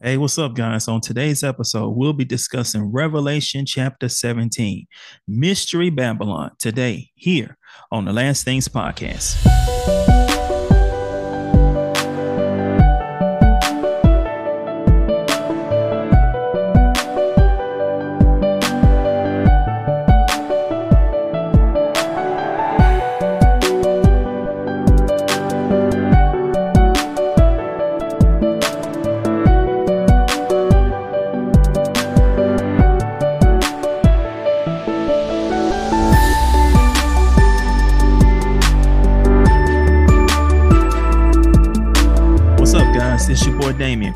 Hey, what's up, guys? On today's episode, we'll be discussing Revelation chapter 17, Mystery Babylon, today, here on the Last Things Podcast.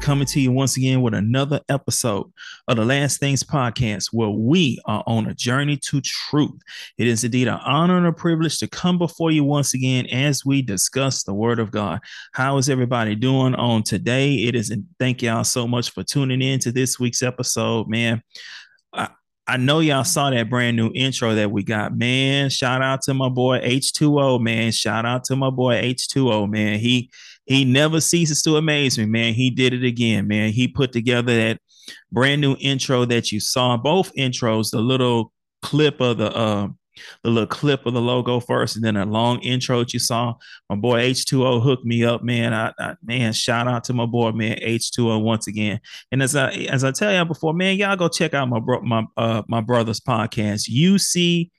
Coming to you once again with another episode of the Last Things Podcast, where we are on a journey to truth. It is indeed an honor and a privilege to come before you once again as we discuss the Word of God. How is everybody doing on today? It is, thank y'all so much for tuning in to this week's episode, man. I, I know y'all saw that brand new intro that we got. Man, shout out to my boy H2O, man. Shout out to my boy H2O, man. He he never ceases to amaze me, man. He did it again, man. He put together that brand new intro that you saw, both intros, the little clip of the uh the little clip of the logo first, and then a long intro that you saw. My boy H2O hooked me up, man. I, I, man, shout out to my boy, man, H2O once again. And as I as I tell you before, man, y'all go check out my bro, my uh my brother's podcast. UC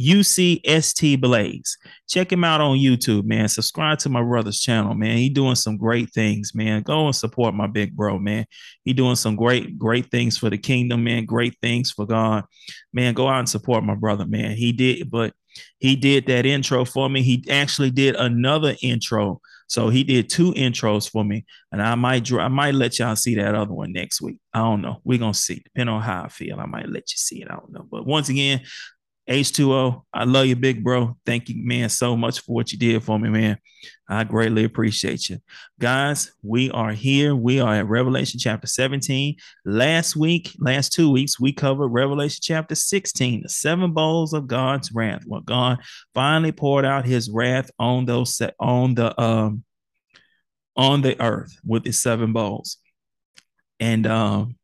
UCST Blaze. Check him out on YouTube, man. Subscribe to my brother's channel, man. He doing some great things, man. Go and support my big bro, man. He doing some great, great things for the kingdom, man. Great things for God, man. Go out and support my brother, man. He did, but he did that intro for me. He actually did another intro. So he did two intros for me, and I might I might let y'all see that other one next week. I don't know. We're gonna see. Depending on how I feel, I might let you see it. I don't know. But once again, H2O, I love you, big bro. Thank you, man, so much for what you did for me, man. I greatly appreciate you. Guys, we are here. We are at Revelation chapter 17. Last week, last two weeks, we covered Revelation chapter 16, the seven bowls of God's wrath. When God finally poured out his wrath on those on the um on the earth with his seven bowls. And um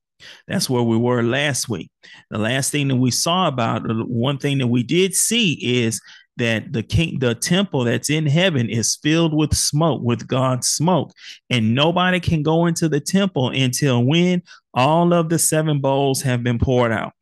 that's where we were last week. The last thing that we saw about one thing that we did see is that the king the temple that's in heaven is filled with smoke with god's smoke. And nobody can go into the temple until when all of the seven bowls have been poured out.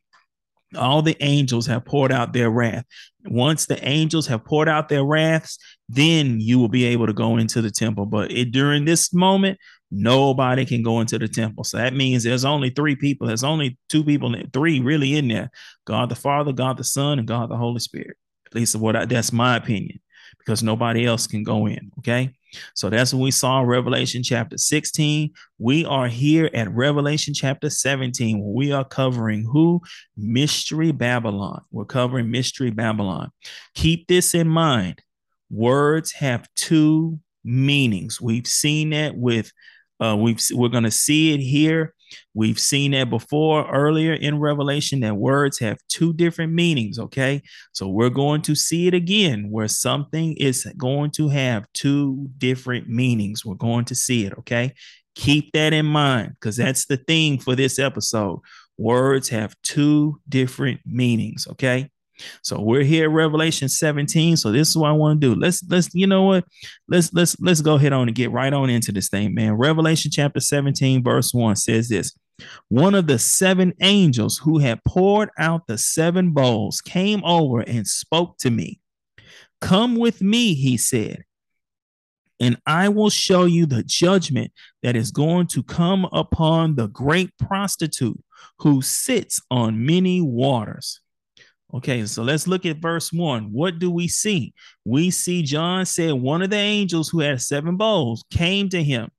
All the angels have poured out their wrath. Once the angels have poured out their wraths then you will be able to go into the temple. But it, during this moment nobody can go into the temple. So that means there's only three people. There's only two people, three really in there: God the Father, God the Son, and God the Holy Spirit. At least what I, that's my opinion, because nobody else can go in. Okay. So that's what we saw in Revelation chapter 16. We are here at Revelation chapter 17, where we are covering who? Mystery Babylon. We're covering Mystery Babylon. Keep this in mind. Words have two meanings. We've seen that with uh, we've we're going to see it here. We've seen that before earlier in Revelation that words have two different meanings. Okay, so we're going to see it again where something is going to have two different meanings. We're going to see it. Okay, keep that in mind because that's the theme for this episode. Words have two different meanings. Okay. So we're here at Revelation 17. So this is what I want to do. Let's let's you know what? Let's let's let's go ahead on and get right on into this thing, man. Revelation chapter 17, verse 1 says this. One of the seven angels who had poured out the seven bowls came over and spoke to me. Come with me, he said, and I will show you the judgment that is going to come upon the great prostitute who sits on many waters. Okay, so let's look at verse one. What do we see? We see John said one of the angels who had seven bowls came to him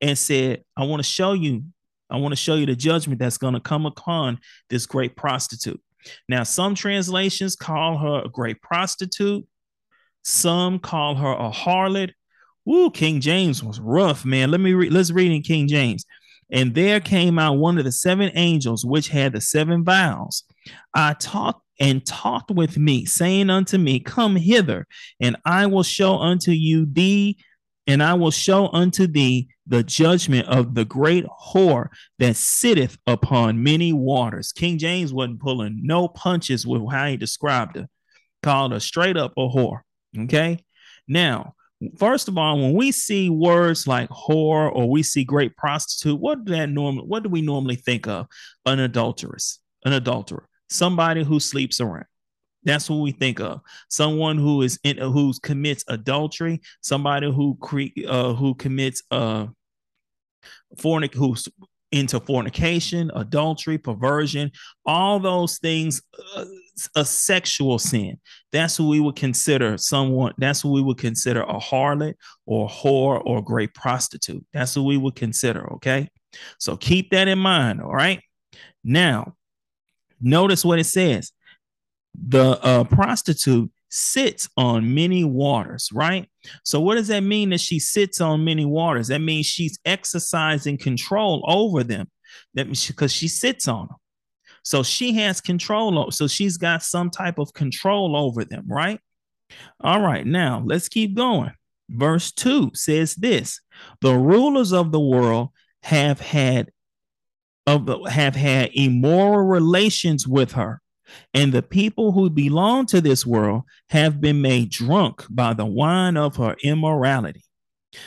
and said, I want to show you, I want to show you the judgment that's going to come upon this great prostitute. Now, some translations call her a great prostitute, some call her a harlot. Ooh, King James was rough, man. Let me read, let's read in King James. And there came out one of the seven angels which had the seven vials. I talked and talked with me, saying unto me, Come hither, and I will show unto you thee, and I will show unto thee the judgment of the great whore that sitteth upon many waters. King James wasn't pulling no punches with how he described her, called her straight up a whore. Okay. Now, first of all, when we see words like whore or we see great prostitute, what do that normally what do we normally think of? An adulteress, an adulterer, somebody who sleeps around. That's what we think of. Someone who is in who commits adultery, somebody who cre- uh, who commits uh fornic who's into fornication, adultery, perversion, all those things, uh, a sexual sin. That's what we would consider someone, that's what we would consider a harlot or whore or great prostitute. That's what we would consider. Okay. So keep that in mind. All right. Now, notice what it says the uh, prostitute sits on many waters, right? So, what does that mean that she sits on many waters? That means she's exercising control over them. That means because she, she sits on them. So she has control. Over, So she's got some type of control over them, right? All right, now let's keep going. Verse 2 says this the rulers of the world have had of have had immoral relations with her and the people who belong to this world have been made drunk by the wine of her immorality.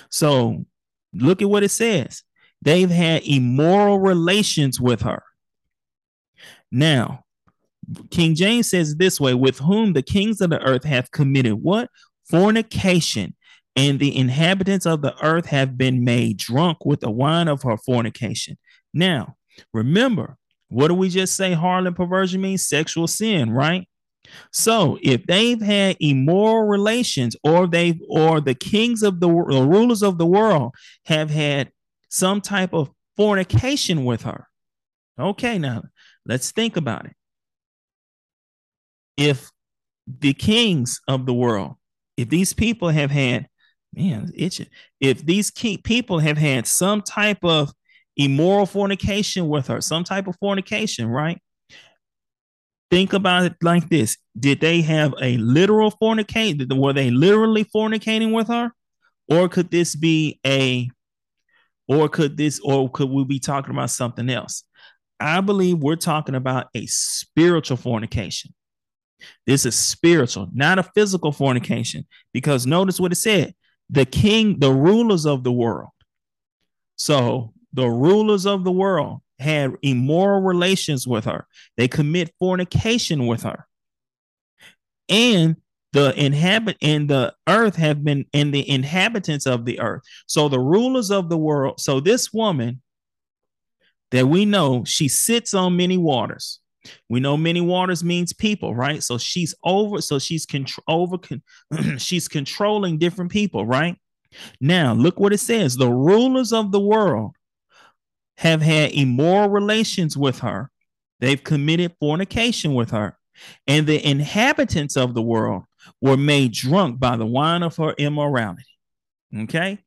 So look at what it says. They've had immoral relations with her. Now, King James says this way with whom the kings of the earth have committed what? Fornication. And the inhabitants of the earth have been made drunk with the wine of her fornication. Now, remember, what do we just say harlot perversion means? Sexual sin, right? So if they've had immoral relations, or they've or the kings of the, the rulers of the world have had some type of fornication with her. Okay, now let's think about it. If the kings of the world, if these people have had, man, itching. If these people have had some type of immoral fornication with her, some type of fornication, right? Think about it like this: Did they have a literal fornicate? Were they literally fornicating with her, or could this be a, or could this, or could we be talking about something else? I believe we're talking about a spiritual fornication. This is spiritual, not a physical fornication. Because notice what it said: the king, the rulers of the world. So the rulers of the world had immoral relations with her. They commit fornication with her. And the inhabit and the earth have been and the inhabitants of the earth. So the rulers of the world. So this woman that we know, she sits on many waters. We know many waters means people, right? So she's over, so she's control over, she's controlling different people, right? Now look what it says: the rulers of the world have had immoral relations with her. They've committed fornication with her. And the inhabitants of the world were made drunk by the wine of her immorality. Okay.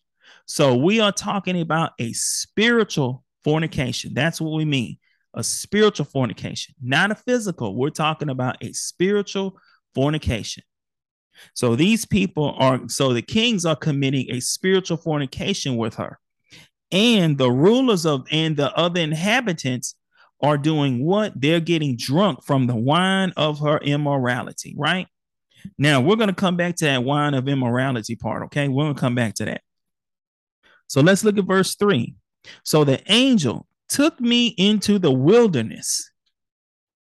So we are talking about a spiritual fornication. That's what we mean a spiritual fornication, not a physical. We're talking about a spiritual fornication. So these people are, so the kings are committing a spiritual fornication with her and the rulers of and the other inhabitants are doing what? They're getting drunk from the wine of her immorality, right? Now we're going to come back to that wine of immorality part, okay? We're going to come back to that. So let's look at verse 3. So the angel took me into the wilderness.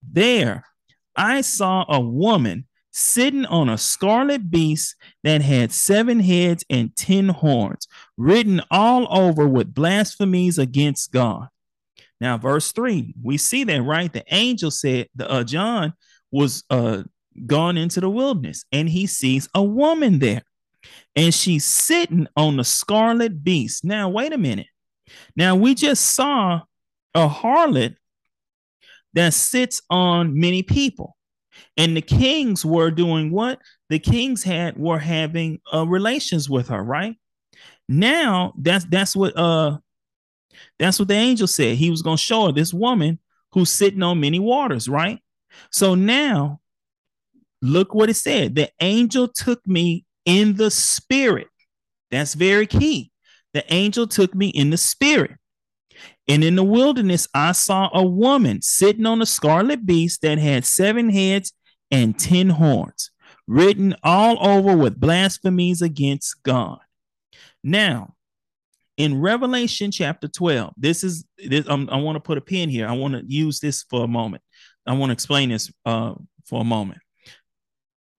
There I saw a woman sitting on a scarlet beast that had seven heads and ten horns, written all over with blasphemies against God. Now, verse three, we see that, right? The angel said, the uh, John was uh, gone into the wilderness and he sees a woman there and she's sitting on the scarlet beast. Now, wait a minute. Now, we just saw a harlot that sits on many people. And the kings were doing what? The kings had were having uh, relations with her, right? Now that's that's what uh that's what the angel said. He was going to show her this woman who's sitting on many waters, right? So now look what it said. The angel took me in the spirit. That's very key. the angel took me in the spirit. And in the wilderness, I saw a woman sitting on a scarlet beast that had seven heads and ten horns, written all over with blasphemies against God. Now, in Revelation chapter 12, this is this, um, I want to put a pin here. I want to use this for a moment. I want to explain this uh, for a moment.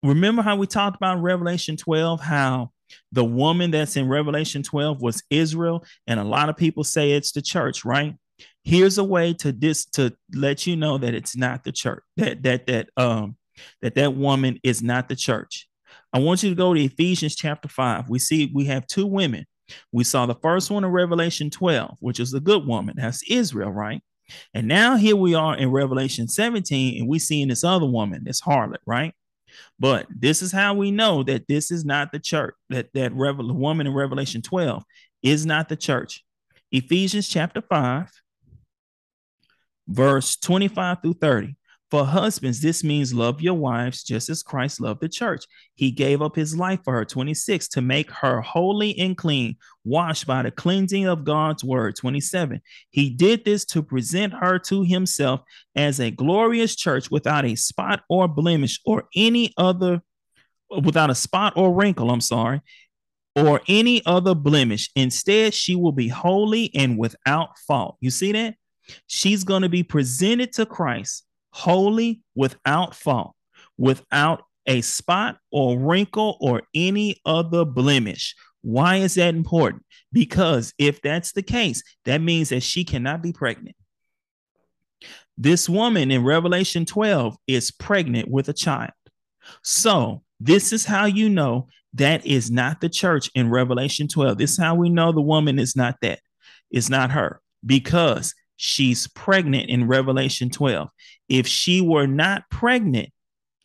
Remember how we talked about Revelation 12, how the woman that's in Revelation 12 was Israel, and a lot of people say it's the church, right? Here's a way to this to let you know that it's not the church, that that that um that that woman is not the church. I want you to go to Ephesians chapter 5. We see we have two women. We saw the first one in Revelation 12, which is the good woman. That's Israel, right? And now here we are in Revelation 17, and we see in this other woman, this harlot, right? But this is how we know that this is not the church, that that Revel- woman in Revelation 12 is not the church. Ephesians chapter 5, verse 25 through 30. For husbands, this means love your wives just as Christ loved the church. He gave up his life for her, 26, to make her holy and clean, washed by the cleansing of God's word, 27. He did this to present her to himself as a glorious church without a spot or blemish or any other, without a spot or wrinkle, I'm sorry, or any other blemish. Instead, she will be holy and without fault. You see that? She's going to be presented to Christ holy, without fault, without a spot or wrinkle or any other blemish. Why is that important? Because if that's the case, that means that she cannot be pregnant. This woman in Revelation 12 is pregnant with a child. So, this is how you know that is not the church in Revelation 12. This is how we know the woman is not that. It's not her because she's pregnant in Revelation 12. If she were not pregnant,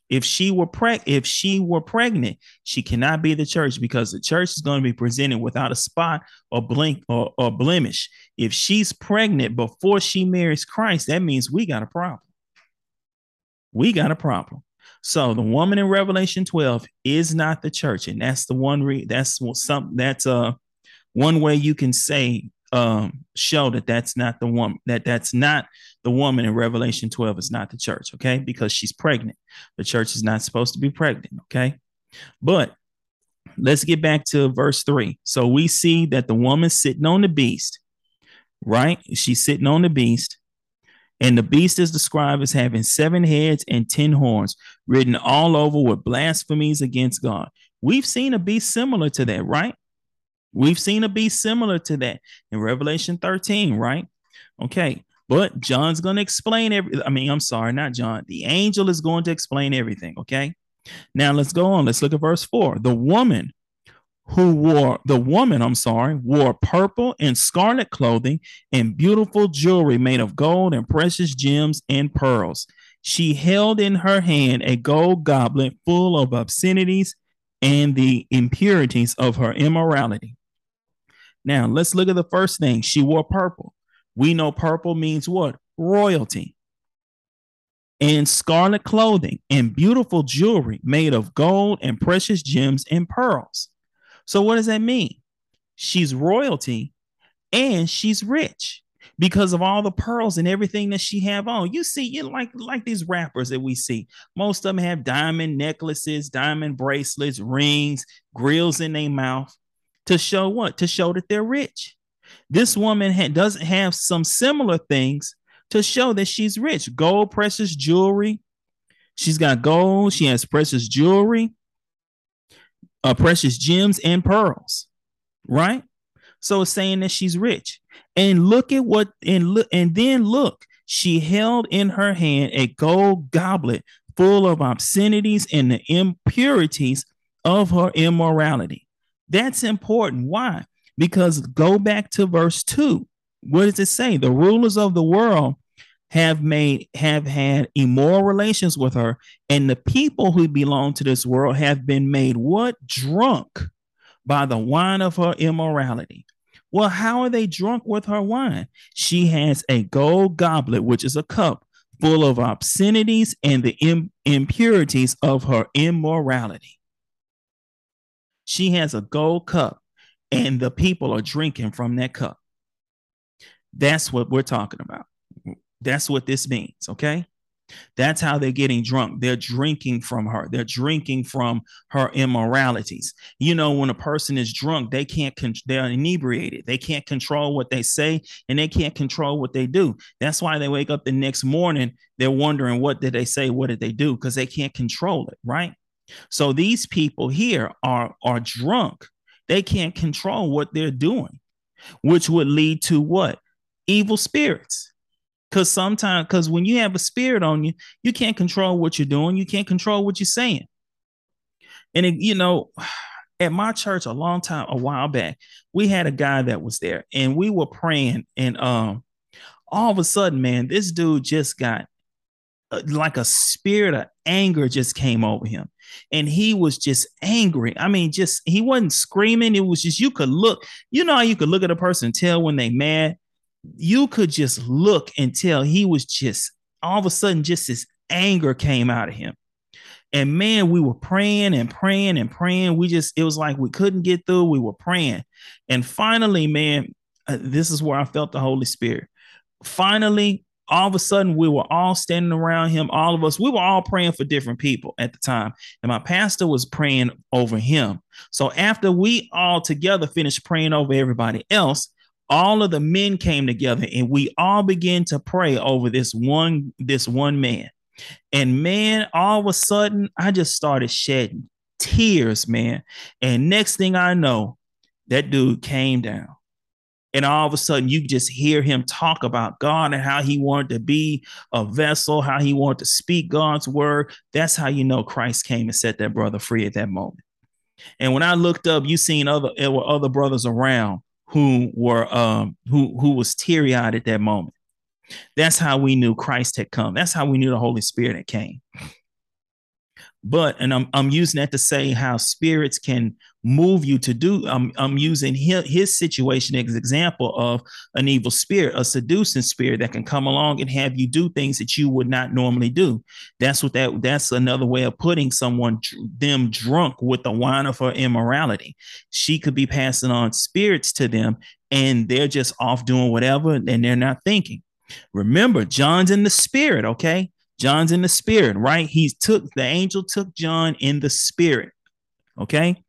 if she were preg- if she were pregnant, she cannot be the church because the church is going to be presented without a spot or blink or, or blemish. If she's pregnant before she marries Christ, that means we got a problem. We got a problem. So the woman in Revelation 12 is not the church, and that's the one re- that's some that's uh one way you can say um, show that that's not the woman that that's not the woman in Revelation 12 is not the church, okay? Because she's pregnant. The church is not supposed to be pregnant, okay? But let's get back to verse 3. So we see that the woman sitting on the beast, right? She's sitting on the beast. And the beast is described as having seven heads and 10 horns, written all over with blasphemies against God. We've seen a beast similar to that, right? We've seen a beast similar to that in Revelation 13, right? Okay. But John's going to explain every I mean, I'm sorry, not John. The angel is going to explain everything, okay? Now let's go on. Let's look at verse 4. The woman who wore the woman, I'm sorry, wore purple and scarlet clothing and beautiful jewelry made of gold and precious gems and pearls. She held in her hand a gold goblet full of obscenities and the impurities of her immorality. Now, let's look at the first thing. She wore purple. We know purple means what? Royalty. And scarlet clothing and beautiful jewelry made of gold and precious gems and pearls. So, what does that mean? She's royalty and she's rich because of all the pearls and everything that she have on. You see, you like like these rappers that we see. Most of them have diamond necklaces, diamond bracelets, rings, grills in their mouth to show what? To show that they're rich. This woman ha- doesn't have some similar things to show that she's rich. Gold, precious jewelry. She's got gold. She has precious jewelry, uh, precious gems and pearls, right? So it's saying that she's rich. And look at what and look and then look, she held in her hand a gold goblet full of obscenities and the impurities of her immorality. That's important. Why? Because go back to verse 2. What does it say? The rulers of the world have made have had immoral relations with her, and the people who belong to this world have been made what? Drunk by the wine of her immorality. Well, how are they drunk with her wine? She has a gold goblet, which is a cup full of obscenities and the impurities of her immorality. She has a gold cup. and the people are drinking from that cup. That's what we're talking about. That's what this means. Okay. That's how they're getting drunk. They're drinking from her. They're drinking from her immoralities. You know, when a person is drunk, they can't, con- they're inebriated. They can't control what they say and they can't control what they do. That's why they wake up the next morning. They're wondering, what did they say? What did they do? Because they can't control it. Right. So these people here are, are drunk. They can't control what they're doing, which would lead to what? Evil spirits Cause sometimes, cause when you have a spirit on you, you can't control what you're doing. You can't control what you're saying. And it, you know, at my church a long time, a while back, we had a guy that was there, and we were praying, and um, all of a sudden, man, this dude just got like a spirit of anger just came over him and he was just angry i mean just he wasn't screaming it was just you could look you know how you could look at a person tell when they mad you could just look and tell he was just all of a sudden just this anger came out of him. And man, we were praying and praying and praying. We just, it was like we couldn't get through. We were praying. And finally, man, uh, this is where I felt the Holy Spirit. Finally, all of a sudden, we were all standing around him, all of us, we were all praying for different people at the time. And my pastor was praying over him. So after we all together finished praying over everybody else, all of the men came together and we all began to pray over this one this one man and man all of a sudden i just started shedding tears man and next thing i know that dude came down and all of a sudden you just hear him talk about god and how he wanted to be a vessel how he wanted to speak god's word that's how you know christ came and set that brother free at that moment and when i looked up you seen other there were other brothers around who were um who who was teary-eyed at that moment. That's how we knew Christ had come. That's how we knew the Holy Spirit had came. But, and I'm, I'm using that to say how spirits can move you to do. I'm, I'm using his, his situation as example of an evil spirit, a seducing spirit that can come along and have you do things that you would not normally do. That's what that, that's another way of putting someone, them drunk with the wine of her immorality. She could be passing on spirits to them and they're just off doing whatever and they're not thinking. Remember, John's in the spirit, okay? John's in the spirit, right? He took the angel took John in the spirit. Okay.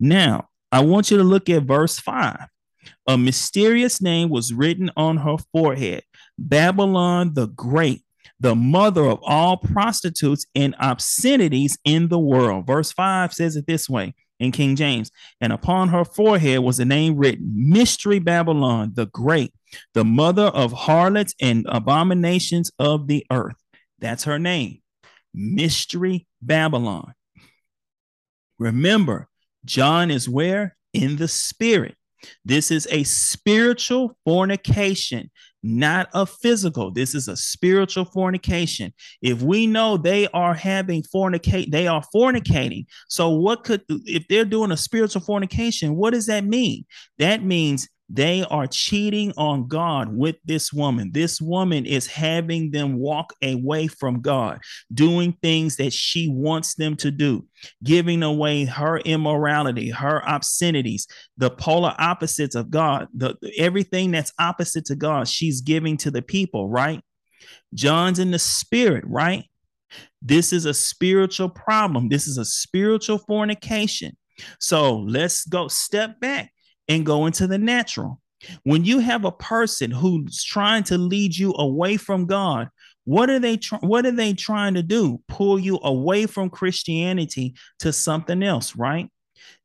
Now, I want you to look at verse 5. A mysterious name was written on her forehead Babylon the Great, the mother of all prostitutes and obscenities in the world. Verse 5 says it this way in King James And upon her forehead was a name written Mystery Babylon the Great, the mother of harlots and abominations of the earth. That's her name, Mystery Babylon. Remember, John is where? In the spirit. This is a spiritual fornication, not a physical. This is a spiritual fornication. If we know they are having fornicate, they are fornicating. So, what could, if they're doing a spiritual fornication, what does that mean? That means they are cheating on God with this woman. This woman is having them walk away from God, doing things that she wants them to do, giving away her immorality, her obscenities, the polar opposites of God, the everything that's opposite to God, she's giving to the people, right? John's in the spirit, right? This is a spiritual problem. This is a spiritual fornication. So let's go step back and go into the natural. When you have a person who's trying to lead you away from God, what are they tr- what are they trying to do? Pull you away from Christianity to something else, right?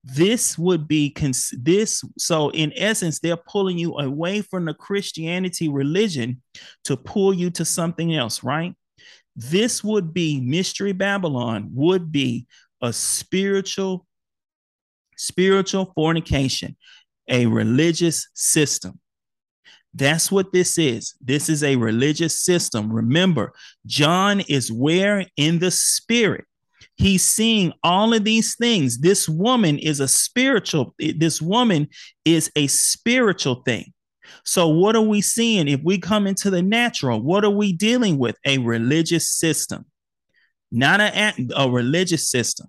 This would be cons- this so in essence they're pulling you away from the Christianity religion to pull you to something else, right? This would be mystery Babylon would be a spiritual spiritual fornication a religious system. That's what this is. This is a religious system. Remember, John is where in the spirit. He's seeing all of these things. This woman is a spiritual, this woman is a spiritual thing. So, what are we seeing if we come into the natural? What are we dealing with? A religious system, not a, a religious system.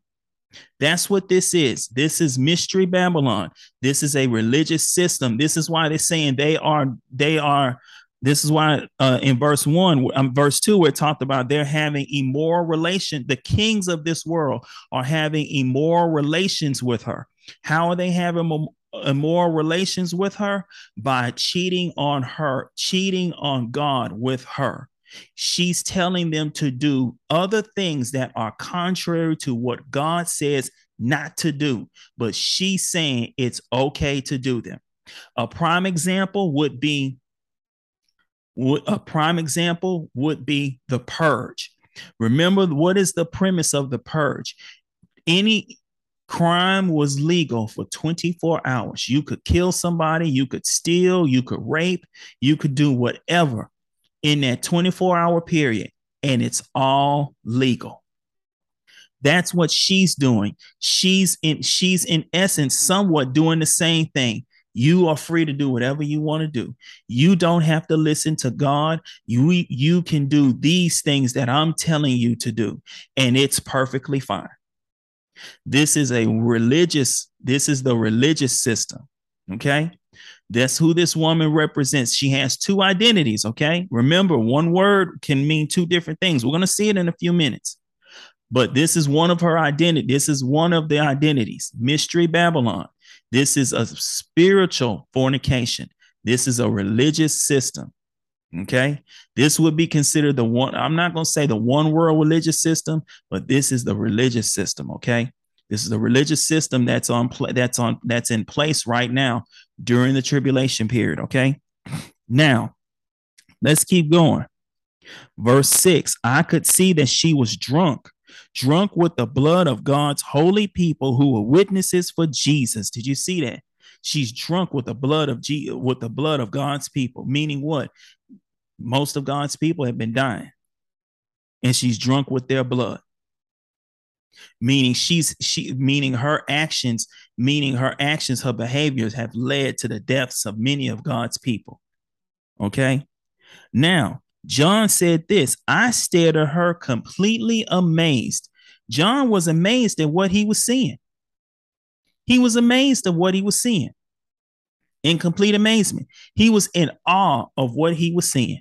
That's what this is. This is mystery Babylon. This is a religious system. This is why they're saying they are they are this is why uh, in verse one, um, verse two, we're talked about they're having immoral relation. The kings of this world are having immoral relations with her. How are they having immoral relations with her? By cheating on her, cheating on God with her. She's telling them to do other things that are contrary to what God says not to do, but she's saying it's okay to do them. A prime example would be a prime example would be the purge. Remember what is the premise of the purge? Any crime was legal for 24 hours. You could kill somebody, you could steal, you could rape, you could do whatever in that 24 hour period, and it's all legal. That's what she's doing. She's in she's in essence somewhat doing the same thing. You are free to do whatever you want to do. You don't have to listen to God. You you can do these things that I'm telling you to do and it's perfectly fine. This is a religious this is the religious system. Okay? That's who this woman represents. She has two identities, okay? Remember, one word can mean two different things. We're going to see it in a few minutes. But this is one of her identity. This is one of the identities. Mystery Babylon. This is a spiritual fornication. This is a religious system. Okay. This would be considered the one, I'm not going to say the one world religious system, but this is the religious system. Okay. This is a religious system that's on pl- that's on that's in place right now during the tribulation period. Okay. Now, let's keep going. Verse six I could see that she was drunk, drunk with the blood of God's holy people who were witnesses for Jesus. Did you see that? She's drunk with the blood of G- with the blood of God's people, meaning what? Most of God's people have been dying, and she's drunk with their blood meaning she's she meaning her actions meaning her actions her behaviors have led to the deaths of many of god's people. Okay? Now john said this i stared at her completely amazed. John was amazed at what he was seeing. He was amazed at what he was seeing. In complete amazement he was in awe of what he was seeing.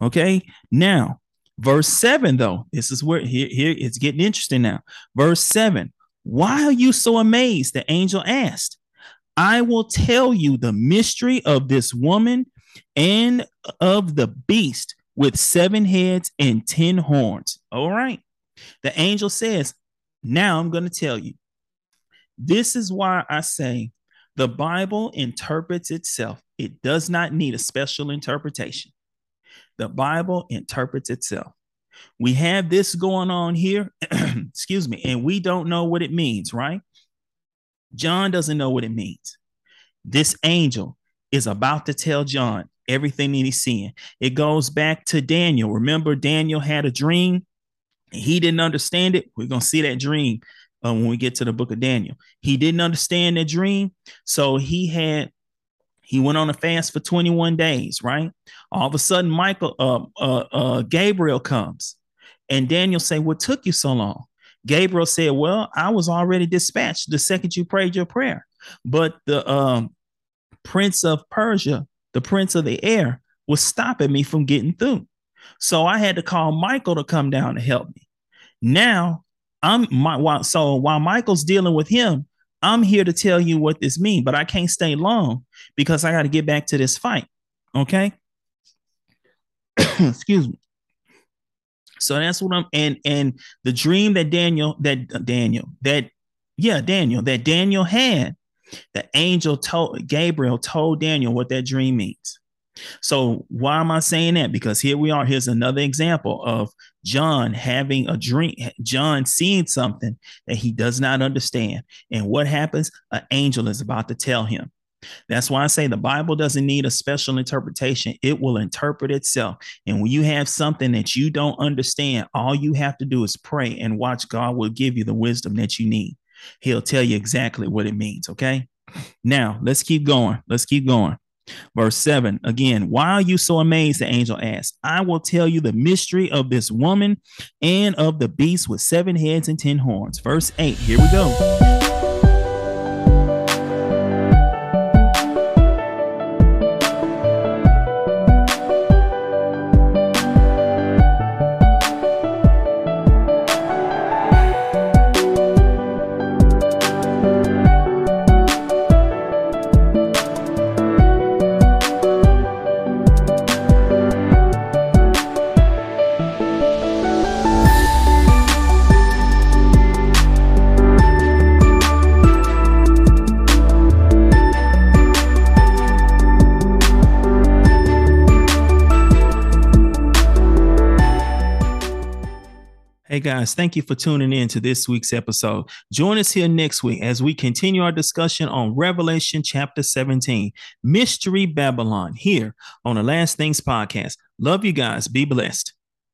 Okay? Now Verse 7, though, this is where here, here it's getting interesting now. Verse 7 Why are you so amazed? The angel asked. I will tell you the mystery of this woman and of the beast with seven heads and ten horns. All right. The angel says, Now I'm going to tell you. This is why I say the Bible interprets itself, it does not need a special interpretation. The Bible interprets itself. We have this going on here, excuse me, and we don't know what it means, right? John doesn't know what it means. This angel is about to tell John everything that he's seeing. It goes back to Daniel. Remember, Daniel had a dream. He didn't understand it. We're going to see that dream uh, when we get to the book of Daniel. He didn't understand that dream. So he had he went on a fast for 21 days, right? All of a sudden, Michael, uh, uh, uh, Gabriel comes, and Daniel say, "What took you so long?" Gabriel said, "Well, I was already dispatched the second you prayed your prayer, but the um, prince of Persia, the prince of the air, was stopping me from getting through. So I had to call Michael to come down to help me. Now I'm my so while Michael's dealing with him, I'm here to tell you what this means, but I can't stay long because I got to get back to this fight. Okay. Excuse me. So that's what I'm and and the dream that Daniel that uh, Daniel that yeah Daniel that Daniel had the angel told Gabriel told Daniel what that dream means. So why am I saying that? Because here we are. Here's another example of John having a dream, John seeing something that he does not understand. And what happens? An angel is about to tell him. That's why I say the Bible doesn't need a special interpretation. It will interpret itself. And when you have something that you don't understand, all you have to do is pray and watch God will give you the wisdom that you need. He'll tell you exactly what it means. Okay. Now let's keep going. Let's keep going. Verse 7 again, why are you so amazed? The angel asked, I will tell you the mystery of this woman and of the beast with seven heads and ten horns. Verse 8, here we go. Guys, thank you for tuning in to this week's episode. Join us here next week as we continue our discussion on Revelation chapter 17, Mystery Babylon, here on the Last Things podcast. Love you guys. Be blessed.